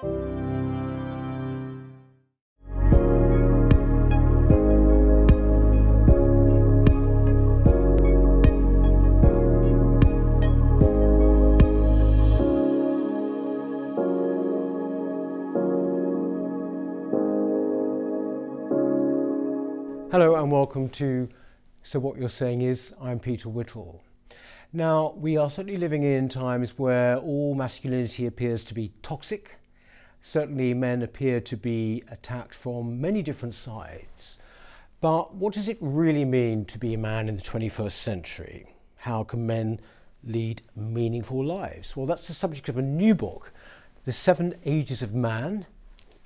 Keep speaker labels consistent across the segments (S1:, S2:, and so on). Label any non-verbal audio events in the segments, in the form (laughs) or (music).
S1: Hello and welcome to So What You're Saying Is, I'm Peter Whittle. Now, we are certainly living in times where all masculinity appears to be toxic. Certainly, men appear to be attacked from many different sides. But what does it really mean to be a man in the 21st century? How can men lead meaningful lives? Well, that's the subject of a new book, The Seven Ages of Man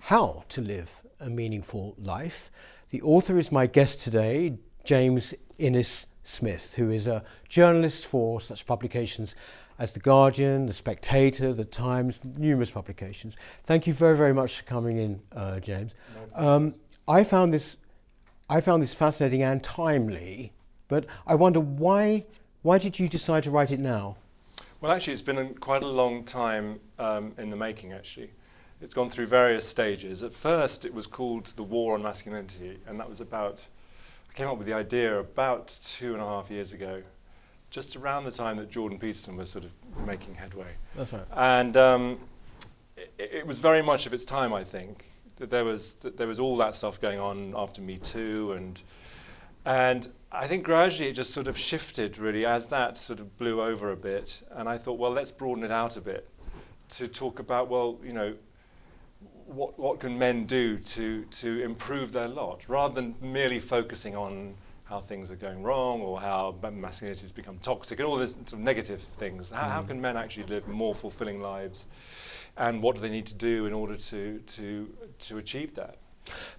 S1: How to Live a Meaningful Life. The author is my guest today, James Innes Smith, who is a journalist for such publications as The Guardian, The Spectator, The Times, numerous publications. Thank you very, very much for coming in, uh, James. Um, I found this, I found this fascinating and timely, but I wonder why, why did you decide to write it now?
S2: Well, actually, it's been a, quite a long time um, in the making, actually. It's gone through various stages. At first, it was called The War on Masculinity, and that was about, came up with the idea about two and a half years ago, just around the time that Jordan Peterson was sort of making headway.
S1: That's right.
S2: And um, it, it was very much of its time, I think. That there was that there was all that stuff going on after Me Too, and and I think gradually it just sort of shifted really as that sort of blew over a bit. And I thought, well, let's broaden it out a bit to talk about, well, you know, what, what can men do to, to improve their lot, rather than merely focusing on how things are going wrong or how masculinity has become toxic and all these sort of negative things. How, mm. how can men actually live more fulfilling lives? And what do they need to do in order to, to, to achieve that?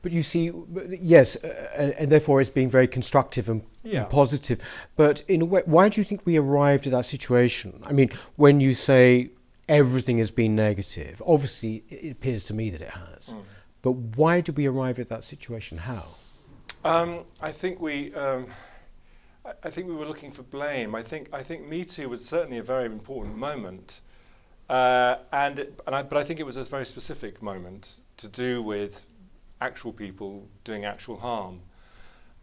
S1: But you see, yes, uh, and, and, therefore it's being very constructive and, yeah. and, positive. But in a way, why do you think we arrived at that situation? I mean, when you say everything has been negative. Obviously, it appears to me that it has. Mm. But why did we arrive at that situation? How?
S2: Um, I think we. Um, I think we were looking for blame. I think I think Me Too was certainly a very important moment, uh, and, it, and I, but I think it was a very specific moment to do with actual people doing actual harm.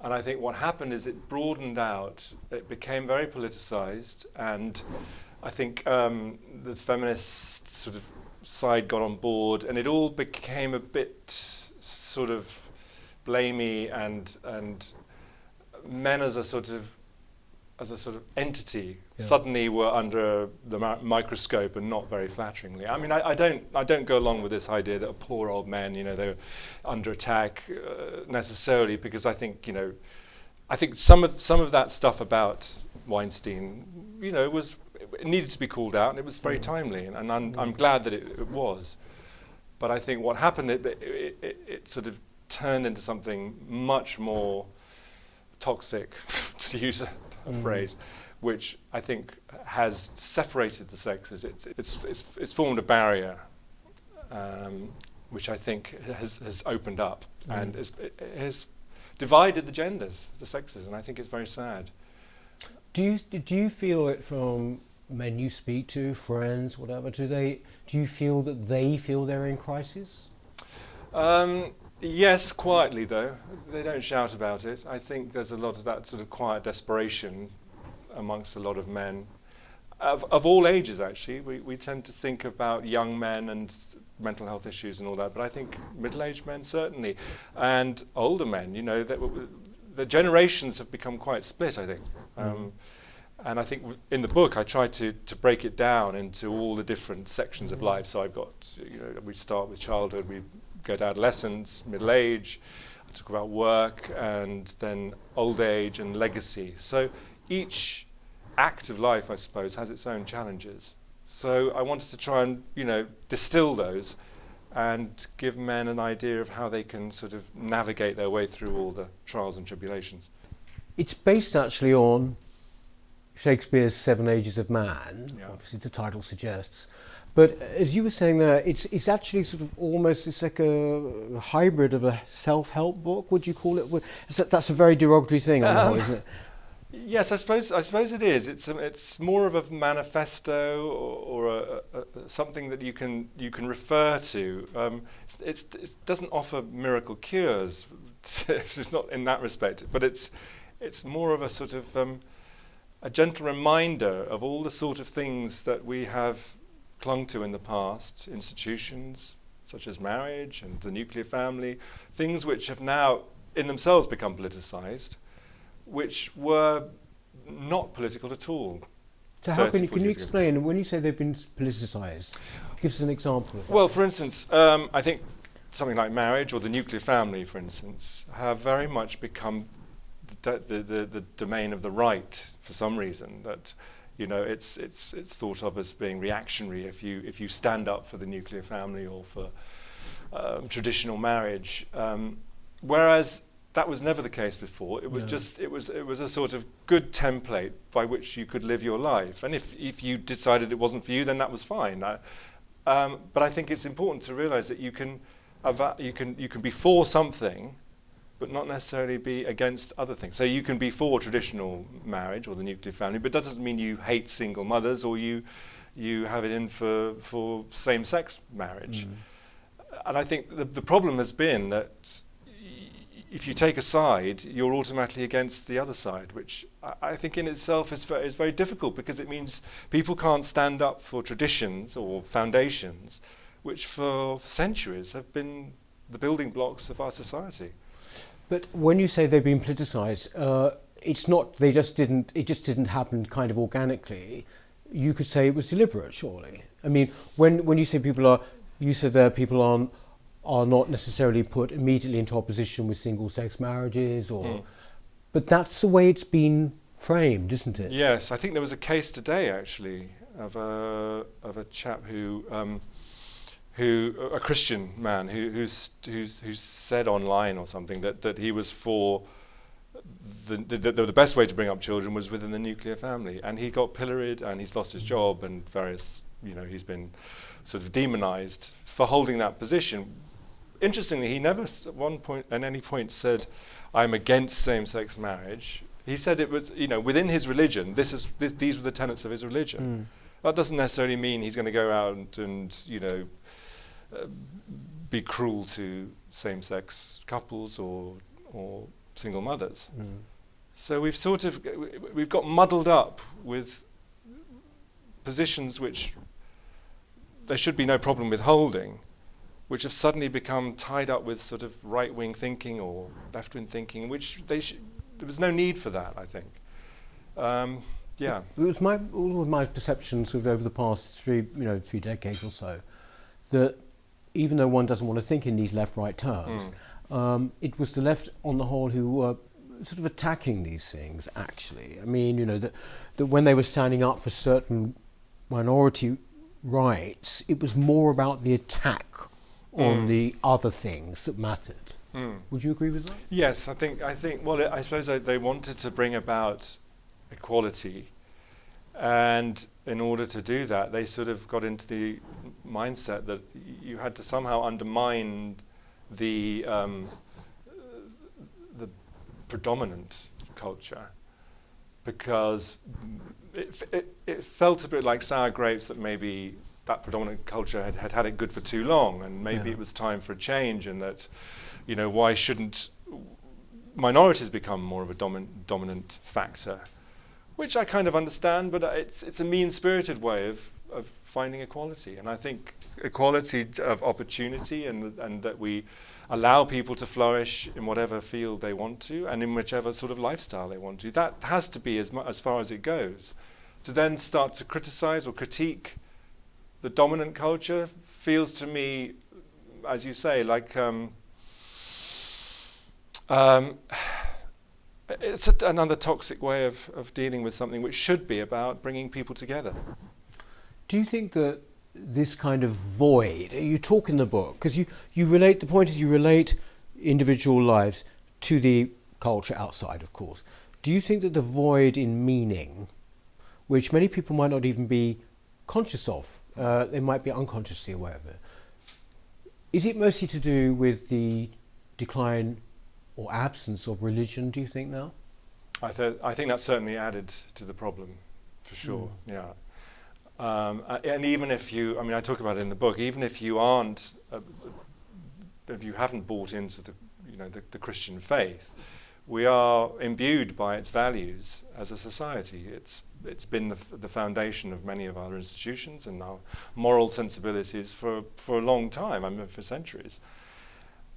S2: And I think what happened is it broadened out. It became very politicized, and I think um, the feminist sort of side got on board, and it all became a bit sort of blamey, and and men as a sort of as a sort of entity yeah. suddenly were under the microscope and not very flatteringly. I mean, I, I, don't I don't go along with this idea that poor old men, you know, they're under attack uh, necessarily, because I think you know, I think some of some of that stuff about Weinstein, you know, was it needed to be called out, and it was very mm. timely, and, and I'm, I'm, glad that it, it, was. But I think what happened, it, it, it, it sort of turned into something much more toxic, (laughs) to use a, a mm. phrase, which I think has separated the sexes. It's, it's, it's, it's formed a barrier, um, which I think has, has opened up mm. and has, has divided the genders, the sexes, and I think it's very sad.
S1: Do you, do you feel it from men you speak to, friends, whatever, do they do you feel that they feel they're in crisis?
S2: Um, yes, quietly though. They don't shout about it. I think there's a lot of that sort of quiet desperation amongst a lot of men. Of, of all ages, actually, we, we tend to think about young men and mental health issues and all that, but I think middle-aged men certainly, and older men. You know, that the generations have become quite split. I think. Mm. And I think in the book I try to, to break it down into all the different sections of life. So I've got, you know, we start with childhood, we go to adolescence, middle age, I talk about work, and then old age and legacy. So each act of life, I suppose, has its own challenges. So I wanted to try and, you know, distill those and give men an idea of how they can sort of navigate their way through all the trials and tribulations.
S1: It's based actually on Shakespeare's Seven Ages of Man, yeah. obviously the title suggests. But as you were saying there, it's it's actually sort of almost it's like a hybrid of a self-help book. Would you call it? That's a very derogatory thing, um, know, isn't it?
S2: Yes, I suppose I suppose it is. It's a, it's more of a manifesto or, or a, a, something that you can you can refer to. Um, it's, it's, it doesn't offer miracle cures. (laughs) it's not in that respect, but it's it's more of a sort of um, a gentle reminder of all the sort of things that we have clung to in the past, institutions such as marriage and the nuclear family, things which have now in themselves become politicized which were not political at all.
S1: So how can you, can you explain, ago. when you say they've been politicised, give us an example of that.
S2: Well, for instance, um, I think something like marriage or the nuclear family, for instance, have very much become the, the, the, domain of the right for some reason. That you know, it's, it's, it's thought of as being reactionary if you, if you stand up for the nuclear family or for um, traditional marriage. Um, whereas that was never the case before. It was no. just it was it was a sort of good template by which you could live your life. And if if you decided it wasn't for you, then that was fine. I, um, but I think it's important to realise that you can you can you can be for something, but not necessarily be against other things. So you can be for traditional marriage or the nuclear family, but that doesn't mean you hate single mothers or you you have it in for for same sex marriage. Mm. And I think the, the problem has been that if you take a side, you're automatically against the other side, which I, think in itself is very, is very difficult because it means people can't stand up for traditions or foundations which for centuries have been the building blocks of our society.
S1: But when you say they've been politicised, uh, it's not they just didn't it just didn't happen kind of organically. You could say it was deliberate, surely. I mean, when when you say people are, you said there people aren't are not necessarily put immediately into opposition with single sex marriages or mm. but that's the way it's been framed isn't it
S2: yes i think there was a case today actually of a of a chap who um, who a christian man who who's who's who said online or something that that he was for the, the, the, best way to bring up children was within the nuclear family. And he got pilloried and he's lost his job and various, you know, he's been sort of demonized for holding that position, interestingly, he never at one point at any point said, "I'm against same-sex marriage." He said it was, you know, within his religion. This is th- these were the tenets of his religion. Mm. That doesn't necessarily mean he's going to go out and, you know, uh, be cruel to same-sex couples or or single mothers. Mm. So we've sort of we've got muddled up with positions which there should be no problem with holding which have suddenly become tied up with sort of right wing thinking or left wing thinking, which they sh- there was no need for that, I think. Um, yeah.
S1: It was my all of my perceptions of over the past three you know three decades or so that even though one doesn't want to think in these left right terms, mm. um, it was the left on the whole who were sort of attacking these things. Actually, I mean you know that that when they were standing up for certain minority rights, it was more about the attack on mm. the other things that mattered. Mm. Would you agree with that?
S2: Yes, I think I think. Well, I suppose they wanted to bring about equality, and in order to do that, they sort of got into the mindset that you had to somehow undermine the um, the predominant culture because it, it, it felt a bit like sour grapes that maybe that predominant culture had, had had it good for too long, and maybe yeah. it was time for a change, and that, you know, why shouldn't minorities become more of a domin- dominant factor? Which I kind of understand, but it's it's a mean-spirited way of of finding equality, and I think equality of opportunity, and and that we allow people to flourish in whatever field they want to, and in whichever sort of lifestyle they want to. That has to be as mu- as far as it goes. To then start to criticize or critique the dominant culture feels to me, as you say, like um, um, it's a, another toxic way of, of dealing with something which should be about bringing people together.
S1: Do you think that this kind of void, you talk in the book, because you, you relate, the point is you relate individual lives to the culture outside, of course. Do you think that the void in meaning, which many people might not even be conscious of, uh, they might be unconsciously aware of it. Is it mostly to do with the decline or absence of religion, do you think now?
S2: I, th- I think that certainly added to the problem, for sure.
S1: Mm.
S2: Yeah. Um, and even if you, I mean, I talk about it in the book. Even if you aren't, uh, if you haven't bought into the, you know, the, the Christian faith, we are imbued by its values as a society. It's it's been the, f- the foundation of many of our institutions and our moral sensibilities for for a long time. I mean, for centuries.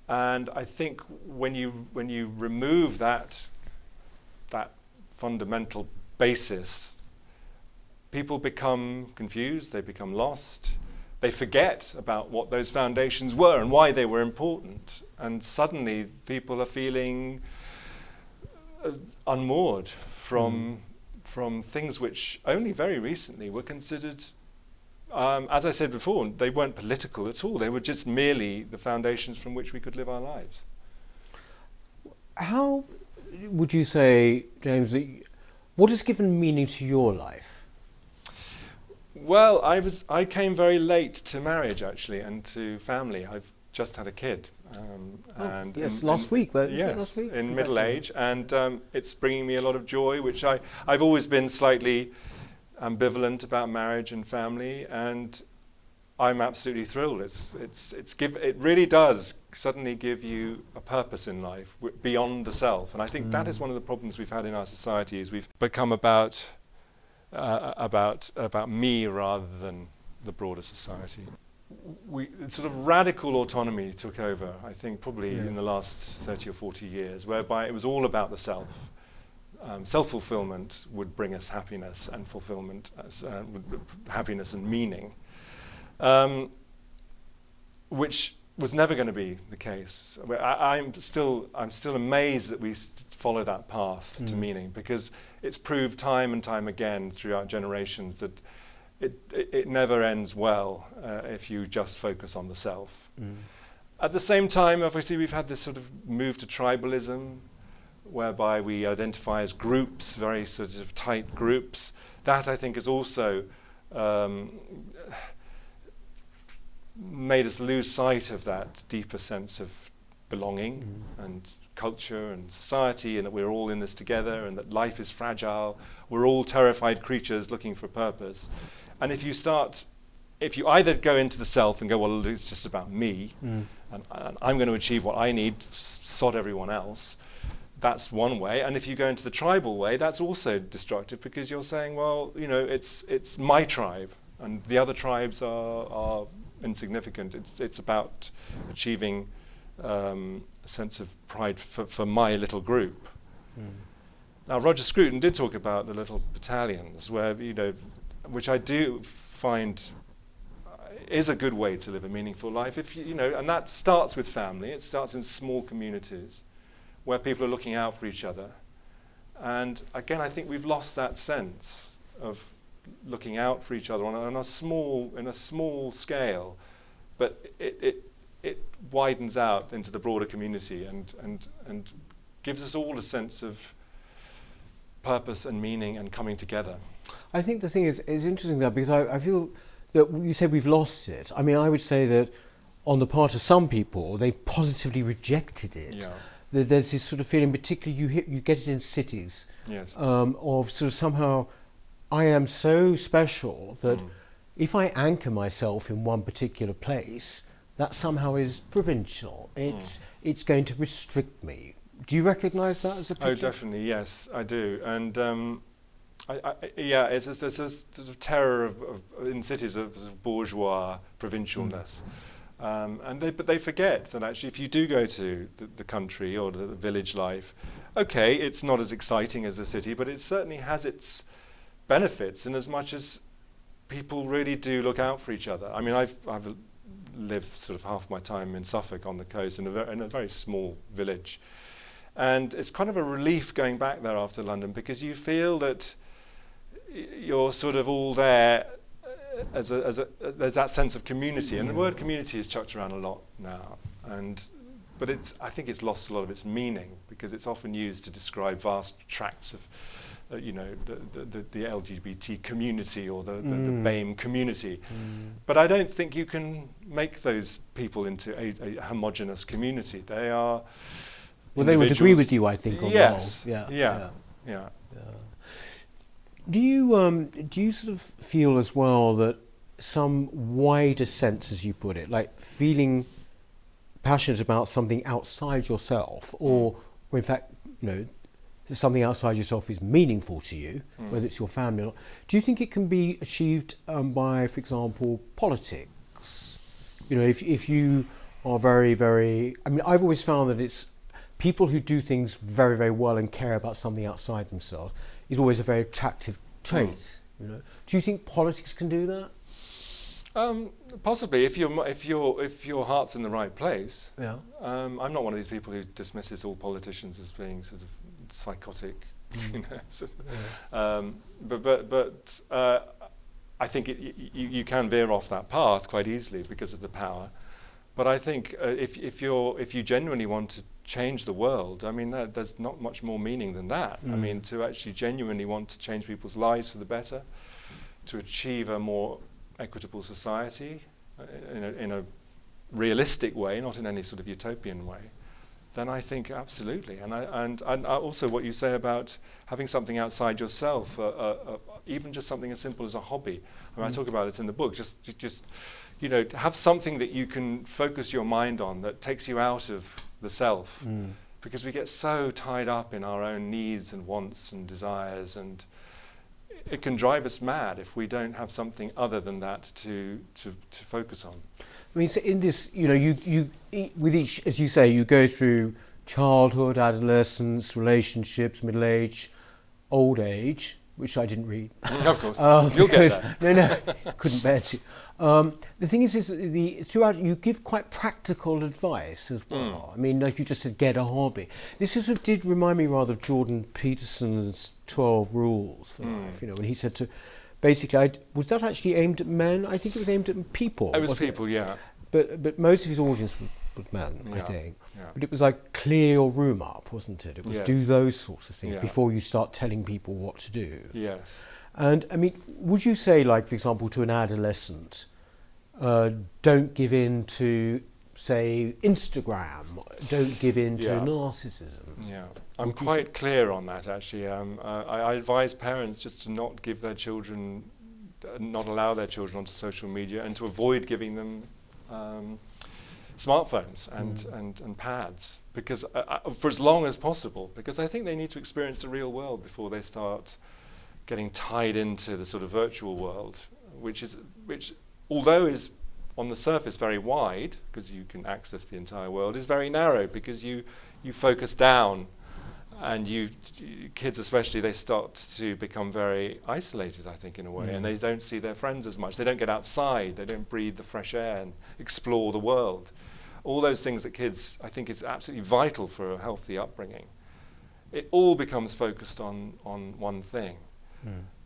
S2: And I think when you when you remove that that fundamental basis, people become confused, they become lost, they forget about what those foundations were and why they were important. And suddenly people are feeling uh, unmoored from, from things which only very recently were considered. Um, as I said before, they weren't political at all. They were just merely the foundations from which we could live our lives.
S1: How would you say, James, that what has given meaning to your life?
S2: Well, I was I came very late to marriage actually and to family. I've just had a kid. Um,
S1: Oh,
S2: and
S1: yes,
S2: in-
S1: last
S2: in-
S1: week,
S2: yes,
S1: last week?
S2: in middle age, and um, it's bringing me a lot of joy, which I I've always been slightly ambivalent about marriage and family, and I'm absolutely thrilled. It's it's it's give it really does suddenly give you a purpose in life w- beyond the self, and I think that is one of the problems we've had in our society is we've become about uh, about about me rather than the broader society. We sort of radical autonomy took over. I think probably
S1: Yeah.
S2: in the last thirty or forty years, whereby it was all about the self. Um, self-fulfillment would bring us happiness and fulfillment, as, uh, happiness and meaning, um, which was never going to be the case. I, I'm still I'm still amazed that we follow that path to
S1: Mm.
S2: meaning because it's proved time and time again throughout generations that it it, it never ends well uh, if you just focus on the self. At the same time, obviously, we've had this sort of move to tribalism, whereby we identify as groups, very sort of tight groups. That I think has also um, made us lose sight of that deeper sense of belonging and culture and society, and that we're all in this together, and that life is fragile. We're all terrified creatures looking for purpose. And if you start, if you either go into the self and go, well, it's just about me, and, and I'm going to achieve what I need, sod everyone else. That's one way, and if you go into the tribal way, that's also destructive because you're saying, well, you know, it's it's my tribe, and the other tribes are, are insignificant. It's it's about achieving um, a sense of pride for, for my little group. Now, Roger Scruton did talk about the little battalions, where you know, which I do find uh, is a good way to live a meaningful life. If you, you know, and that starts with family. It starts in small communities, where people are looking out for each other. And again, I think we've lost that sense of looking out for each other on a, on a small, in a small scale, but it, it it widens out into the broader community and and and gives us all a sense of purpose and meaning and coming together.
S1: I think the thing is, it's interesting that because I, I feel that you said we've lost it. I mean, I would say that on the part of some people, they positively rejected it.
S2: Yeah.
S1: There- There's this sort of feeling, particularly you hit, you get it in cities,
S2: Yes.
S1: um, of sort of somehow, I am so special that
S2: Mm.
S1: if I anchor myself in one particular place, that somehow is provincial. It's it's going to restrict me. Do you recognise that as a picture?
S2: Oh, definitely, yes, I do. And um, I, I, yeah, it's just, there's this sort of terror of, of, in cities of, of bourgeois provincialness. Um, and they, but they forget that actually, if you do go to the, the country or the, village life, okay, it's not as exciting as the city, but it certainly has its benefits in as much as people really do look out for each other. I mean, I've, I've lived sort of half my time in Suffolk on the coast in a, ver- in a very small village. And it's kind of a relief going back there after London because you feel that you're sort of all there as a, as a, there's that sense of community. And the word community is chucked around a lot now. And, but it's, I think it's lost a lot of its meaning because it's often used to describe vast tracts of, uh, you know, the, the, the, the LGBT community or the, the, the
S1: Mm.
S2: BAME community. But I don't think you can make those people into a, a homogenous community. They are.
S1: Well, they would agree with you, I think, on the
S2: yes.
S1: whole. Yeah,
S2: Yeah.
S1: yeah.
S2: Yeah.
S1: Do you um, do you sort of feel as well that some wider sense, as you put it, like feeling passionate about something outside yourself, or, or in fact, you know, something outside yourself is meaningful to you,
S2: Mm.
S1: whether it's your family or not. Do you think it can be achieved um, by, for example, politics? You know, if if you are very, very, I mean, I've always found that it's people who do things very, very well and care about something outside themselves is always a very attractive trait. You know, do you think politics can do that?
S2: Um, possibly, if your if your if your heart's in the right place.
S1: Yeah.
S2: Um, I'm not one of these people who dismisses all politicians as being sort of psychotic, (laughs) you know. (laughs) sort of- um, but but but uh, I think it, you, you can veer off that path quite easily because of the power. But I think uh, if if you're if you genuinely want to change the world, I mean, that, there's not much more meaning than that. I
S1: Mm.
S2: mean, to actually genuinely want to change people's lives for the better, to achieve a more equitable society uh, in a, in a realistic way, not in any sort of utopian way, then I think absolutely. And, I, and, and also what you say about having something outside yourself, uh, uh, uh, even just something as simple as a hobby. I mean, I
S1: Mm.
S2: talk about it in the book. Just, ju- just, you know, to have something that you can focus your mind on that takes you out of the self,
S1: Mm.
S2: because we get so tied up in our own needs and wants and desires and it can drive us mad if we don't have something other than that to, to, to focus on.
S1: I mean, so in this, you know, you, you with each, as you say, you go through childhood, adolescence, relationships, middle age, old age, which I didn't read. (laughs)
S2: of course,
S1: Uh,
S2: you'll get
S1: because-
S2: there.
S1: No, no, (laughs) couldn't bear to. Um, the thing is, is the throughout you give quite practical advice as well. I mean, like you just said, get a hobby. This sort of did remind me rather of Jordan Peterson's Twelve Rules for
S2: Mm.
S1: Life. You know, when he said to, basically, I'd, was that actually aimed at men? I think it was aimed at people.
S2: It was people, yeah.
S1: but but most of his audience was, was men, I think.
S2: yeah.
S1: But it was like clear your room up, wasn't it? It was do those sorts of things
S2: Yeah.
S1: before you start telling people what to do.
S2: Yes.
S1: And I mean, would you say, like for example, to an adolescent, uh, don't give in to say Instagram, don't give in to
S2: Yeah.
S1: narcissism.
S2: Yeah, I'm
S1: Would
S2: quite clear on that actually. Um, uh, I, I advise parents just to not give their children, uh, not allow their children onto social media, and to avoid giving them um, smartphones and,
S1: Mm.
S2: and, and pads because uh, uh, for as long as possible. Because I think they need to experience the real world before they start getting tied into the sort of virtual world, which is which although is on the surface very wide because you can access the entire world is very narrow because you you focus down and you kids especially they start to become very isolated i think in a way.
S1: Mm.
S2: and they don't see their friends as much. They don't get outside. They don't breathe the fresh air and explore the world. All those things that kids i think is absolutely vital for a healthy upbringing. It all becomes focused on on one thing.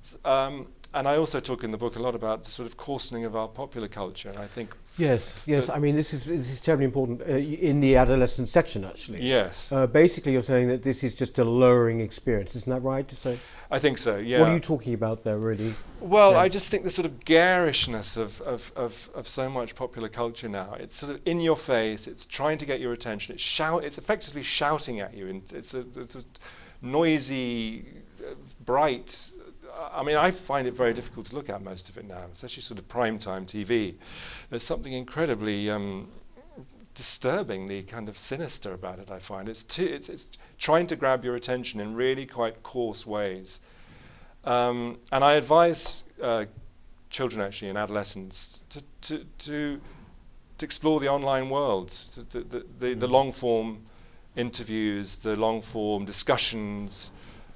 S2: S- um, and I also talk in the book a lot about the sort of coarsening of our popular culture. I think,
S1: Yes, yes. I mean, this is this is terribly important uh, in the adolescent section, actually.
S2: yes,
S1: Uh, basically, you're saying that this is just a lowering experience. Isn't that right to say?
S2: I think so. Yeah.
S1: What are you talking about there, really?
S2: Well,
S1: Yeah.
S2: I just think the sort of garishness of, of, of, of so much popular culture now. It's sort of in your face. It's trying to get your attention. It's shout. It's effectively shouting at you. And it's a, it's a noisy, uh, bright. I mean, I find it very difficult to look at most of it now, especially sort of prime time TV. There's something incredibly um, disturbingly kind of sinister about it. I find it's too, it's it's trying to grab your attention in really quite coarse ways. Um, and I advise uh, children actually and adolescents to, to, to, to explore the online world, to, to, the, the, the long form interviews, the long form discussions,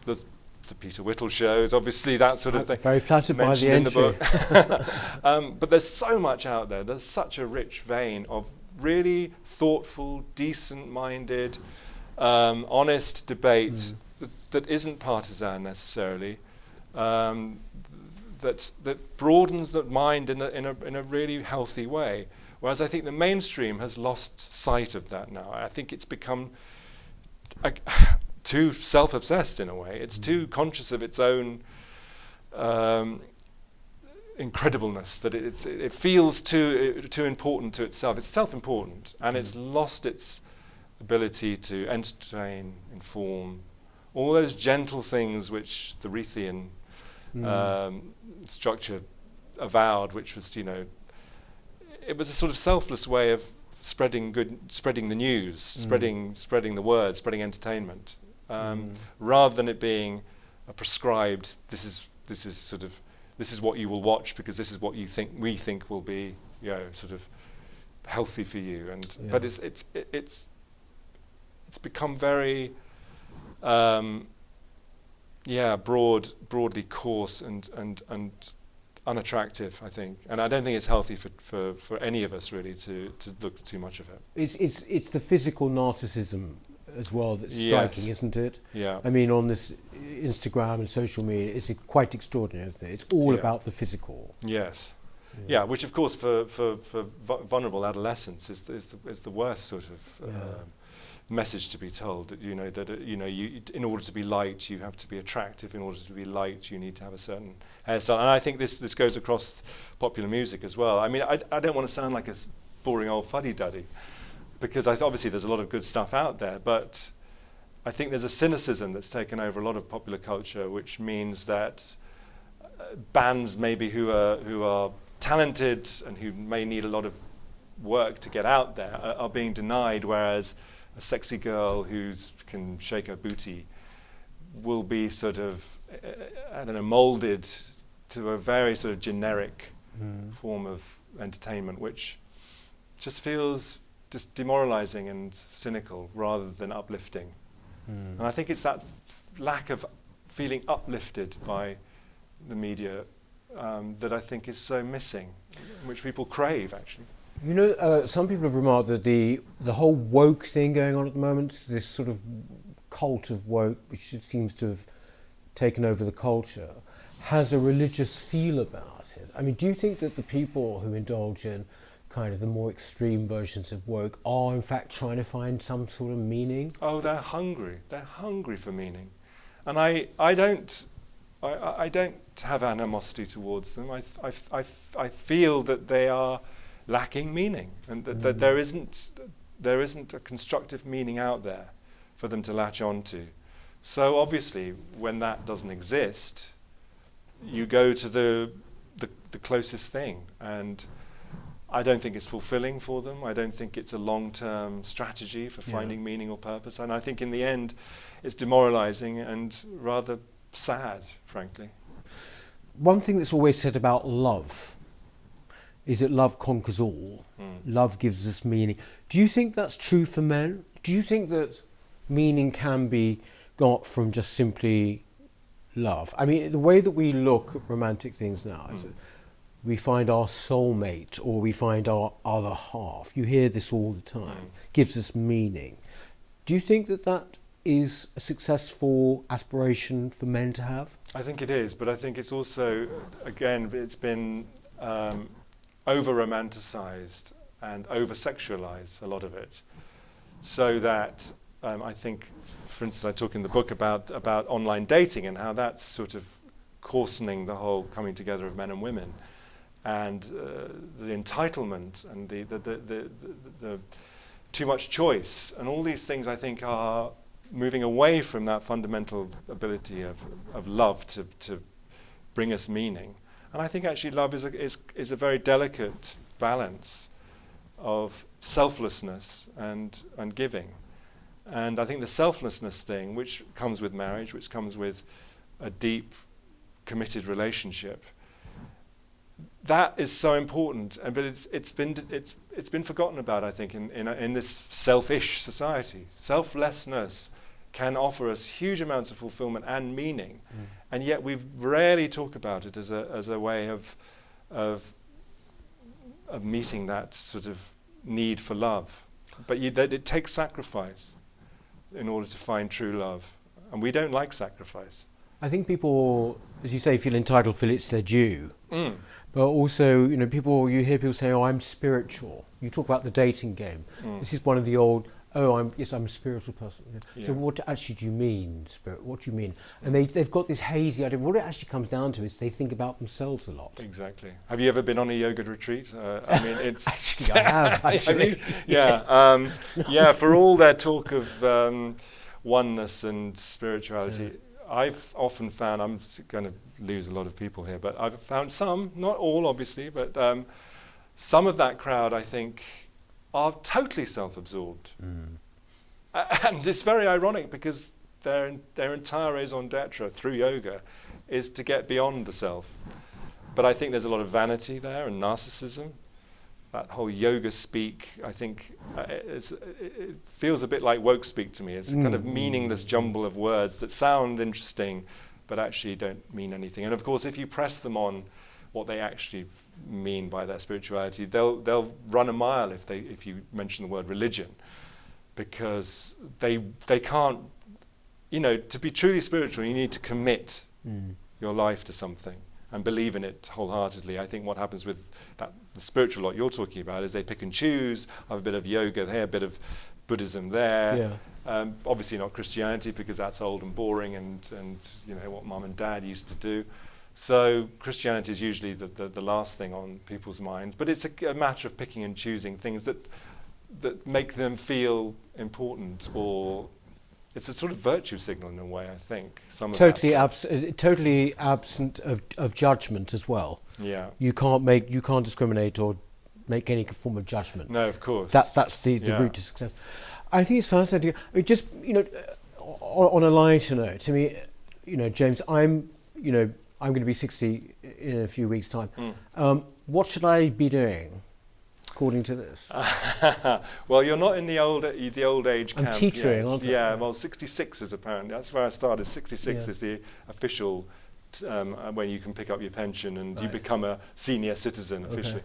S2: the, the Peter Whittle shows, obviously that sort of thing.
S1: Very flattered by the entry.
S2: the book. (laughs) um, but there's so much out there. There's such a rich vein of really thoughtful, decent-minded, um, honest debate
S1: Mm.
S2: that, that isn't partisan necessarily. Um, that that broadens the mind in a, in a in a really healthy way. Whereas I think the mainstream has lost sight of that now. I think it's become too self-obsessed in a way. It's too conscious of its own um, incredibleness that it, it's, it feels too too important to itself. It's self-important, and it's lost its ability to entertain, inform, all those gentle things which the Reithian
S1: Mm.
S2: um, structure avowed, which was, you know, it was a sort of selfless way of spreading good, spreading the news, spreading spreading the word, spreading entertainment, um, rather than it being a prescribed. This is this is sort of this is what you will watch because this is what you think we think will be, you know, sort of healthy for you. And but it's it's it's it's become very. Um, yeah, broad, broadly coarse and, and, and unattractive, I think. And I don't think it's healthy for, for, for any of us, really, to, to look too much of it.
S1: It's it's it's the physical narcissism as well that's
S2: Yes.
S1: striking, isn't it?
S2: Yeah.
S1: I mean, on this Instagram and social media, it's quite extraordinary, isn't it? It's all
S2: Yeah.
S1: about the physical.
S2: Yes. Yeah, which, of course, for, for, for vulnerable adolescents is, is, the, is the worst sort of
S1: Yeah.
S2: um, message to be told. That, you know, that, uh, you know, you, in order to be liked, you have to be attractive. In order to be liked, you need to have a certain hairstyle. And I think this, this goes across popular music as well. I mean, I, I don't want to sound like a boring old fuddy-duddy, because I th- obviously there's a lot of good stuff out there, but I think there's a cynicism that's taken over a lot of popular culture, which means that uh, bands maybe who are who are talented and who may need a lot of work to get out there are, are being denied, whereas a sexy girl who can shake her booty will be sort of uh, I don't know molded to a very sort of generic form of entertainment, which just feels just demoralizing and cynical rather than uplifting. And I think it's that f- lack of feeling uplifted by the media um, that I think is so missing, which people crave actually.
S1: You know, uh, some people have remarked that the the whole woke thing going on at the moment, this sort of cult of woke, which seems to have taken over the culture, has a religious feel about it. I mean, do you think that the people who indulge in kind of the more extreme versions of woke are in fact trying to find some sort of meaning?
S2: Oh, they're hungry. They're hungry for meaning, and I, I don't, I- I, don't have animosity towards them. I, I, I, I feel that they are lacking meaning, and that, that mm. there isn't, there isn't a constructive meaning out there for them to latch on to. So obviously, when that doesn't exist, you go to the, the, the closest thing, and I don't think it's fulfilling for them. I don't think it's a long term strategy for
S1: Yeah.
S2: finding meaning or purpose. And I think in the end, it's demoralizing and rather sad, frankly.
S1: One thing that's always said about love is that love conquers all.
S2: Mm.
S1: Love gives us meaning. Do you think that's true for men? Do you think that meaning can be got from just simply love? I mean, the way that we look at romantic things now is
S2: Mm.
S1: We find our soulmate or we find our other half. You hear this all the time.
S2: Mm.
S1: Gives us meaning. Do you think that that is a successful aspiration for men to have?
S2: I think it is, but I think it's also, again, it's been um, over romanticized and over sexualized, a lot of it. So that um, I think, for instance, I talk in the book about, about online dating and how that's sort of coarsening the whole coming together of men and women. And uh, the entitlement and the, the, the, the, too much choice and all these things I think are moving away from that fundamental ability of, of love to, to bring us meaning. And I think actually love is a, is, is a very delicate balance of selflessness and, and giving. And I think the selflessness thing, which comes with marriage, which comes with a deep, committed relationship, that is so important. And but it's it's been it's it's been forgotten about. I think in in, in this selfish society, selflessness can offer us huge amounts of fulfillment and meaning, and yet we rarely talk about it as a as a way of of of meeting that sort of need for love. But you, that it takes sacrifice in order to find true love, and we don't like sacrifice.
S1: I think people, as you say, feel entitled, feel it's their due.
S2: Mm.
S1: But also, you know, people you hear people say, "Oh, I'm spiritual." You talk about the dating game.
S2: Mm.
S1: This is one of the old, "Oh, I'm yes, I'm a spiritual person."
S2: Yeah.
S1: So, what actually do you mean, spirit? What do you mean? And they they've got this hazy idea. What it actually comes down to is they think about themselves a lot.
S2: Exactly. Have you ever been on a yoga retreat? Uh, I (laughs) mean, it's.
S1: Actually, I have, (laughs) actually.
S2: you? Yeah. Um, (laughs) yeah. For all their talk of um, oneness and spirituality. I've often found I'm going to lose a lot of people here, but I've found some, not all, obviously, but um, some of that crowd, I think, are totally self-absorbed, A- (laughs) and it's very ironic because their their entire raison d'être through yoga is to get beyond the self. But I think there's a lot of vanity there and narcissism. That whole yoga speak, I think, uh, it's, uh, it feels a bit like woke speak to me. It's a kind of mm. meaningless jumble of words that sound interesting, but actually don't mean anything. And of course, if you press them on what they actually mean by their spirituality, they'll they'll run a mile if they if you mention the word religion, because they they can't. You know, to be truly spiritual, you need to commit mm. your life to something and believe in it wholeheartedly. I think what happens with the spiritual lot you're talking about is they pick and choose. Have a bit of yoga there, a bit of Buddhism there.
S1: Yeah.
S2: Um, obviously not Christianity because that's old and boring and and you know what mum and dad used to do. So Christianity is usually the, the, the last thing on people's mind, but it's a, a matter of picking and choosing things that that make them feel important or it's a sort of virtue signal in a way, I think. Some
S1: Totally, abs- uh, totally absent of, of judgment as well.
S2: Yeah.
S1: You can't make, you can't discriminate or make any form of judgment.
S2: No, of course.
S1: That that's the, the
S2: Yeah.
S1: route to success. I think it's fascinating. I mean, just you know, uh, on, on a lighter note, to me, you know, James, I'm you know, I'm going to be 60 in a few weeks' time.
S2: Mm.
S1: Um, what should I be doing, according to this? (laughs)
S2: well, you're not in the old the old age
S1: I'm
S2: camp.
S1: teetering,
S2: yet.
S1: aren't I?
S2: Yeah, well, 66 is apparently that's where I started. 66
S1: Yeah.
S2: is the official t- um, uh, when you can pick up your pension and you become a senior citizen
S1: Okay.
S2: officially.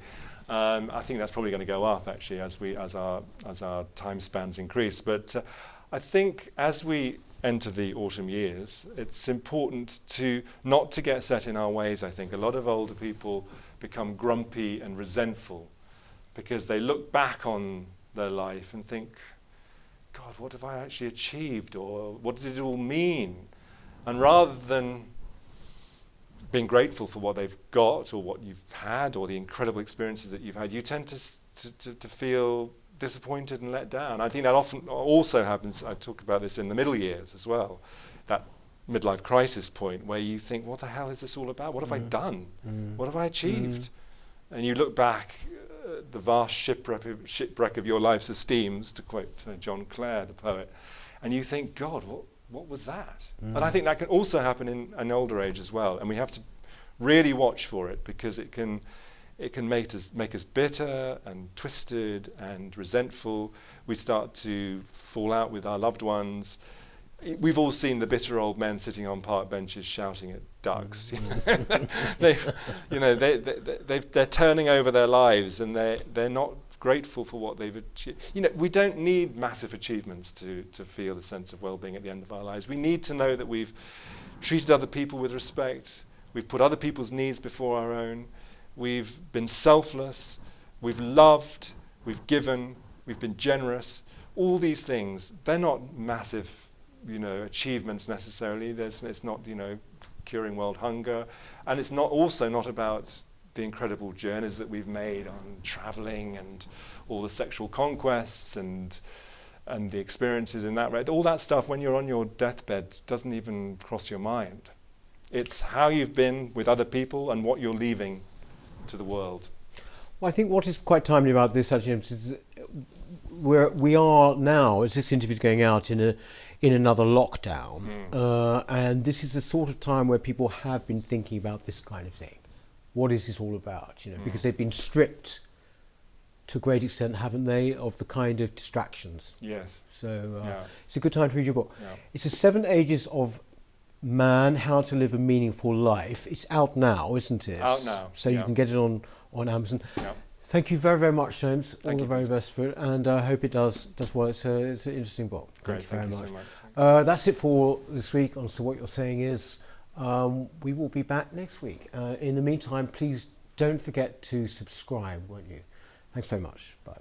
S2: Um, I think that's probably going to go up actually as we as our as our time spans increase. But uh, I think as we enter the autumn years, it's important to not to get set in our ways. I think a lot of older people become grumpy and resentful because they look back on their life and think, God, what have I actually achieved? Or what did it all mean? And rather than being grateful for what they've got or what you've had or the incredible experiences that you've had, you tend to, to, to, feel disappointed and let down. I think that often also happens, I talk about this in the middle years as well, that midlife crisis point where you think, what the hell is this all about? What have I mm. done? Mm. What have I mm. achieved? And you look back the vast shipwreck of, shipwreck of your life's esteems, to quote uh, John Clare, the poet, and you think, God, what, what was that? And I think that can also happen in an older age as well, and we have to really watch for it because it can, it can make us, make us bitter and twisted and resentful. We start to fall out with our loved ones. We've all seen the bitter old men sitting on park benches shouting at ducks. Mm. (laughs) they've, you know, they, they, they, they've, they're turning over their lives and they're, they're not grateful for what they've achieved. You know, we don't need massive achievements to, to feel a sense of well-being at the end of our lives. We need to know that we've treated other people with respect, we've put other people's needs before our own, we've been selfless, we've loved, we've given, we've been generous. All these things, they're not massive, you know, achievements necessarily. There's, it's not, you know, curing world hunger, and it's not also not about the incredible journeys that we've made on traveling and all the sexual conquests and and the experiences in that. Right. All that stuff when you're on your deathbed doesn't even cross your mind. It's how you've been with other people and what you're leaving to the world.
S1: Well, I think what is quite timely about this, actually, is we're, we are now, as this interview is going out, in a in another lockdown, uh, and this is the sort of time where people have been thinking about this kind of thing. What is this all about? You know, because they've been stripped to a great extent, haven't they, of the kind of distractions.
S2: Yes.
S1: So uh,
S2: Yeah.
S1: it's a good time to read your book.
S2: Yeah.
S1: It's the Seven Ages of Man: How to Live a Meaningful Life. It's out now, isn't it?
S2: Out now,
S1: So you can get it on on Amazon.
S2: Yeah.
S1: Thank you very very much, James. All
S2: Thank
S1: the very
S2: Peter.
S1: best for it, and I hope it does does well. It's, a, it's an interesting book.
S2: Great.
S1: Thank you very
S2: Thank you
S1: much.
S2: so much.
S1: Uh, that's it for this week on So What You're Saying Is. Um, we will be back next week. Uh, in the meantime, please don't forget to subscribe, won't you? Thanks very much. Bye.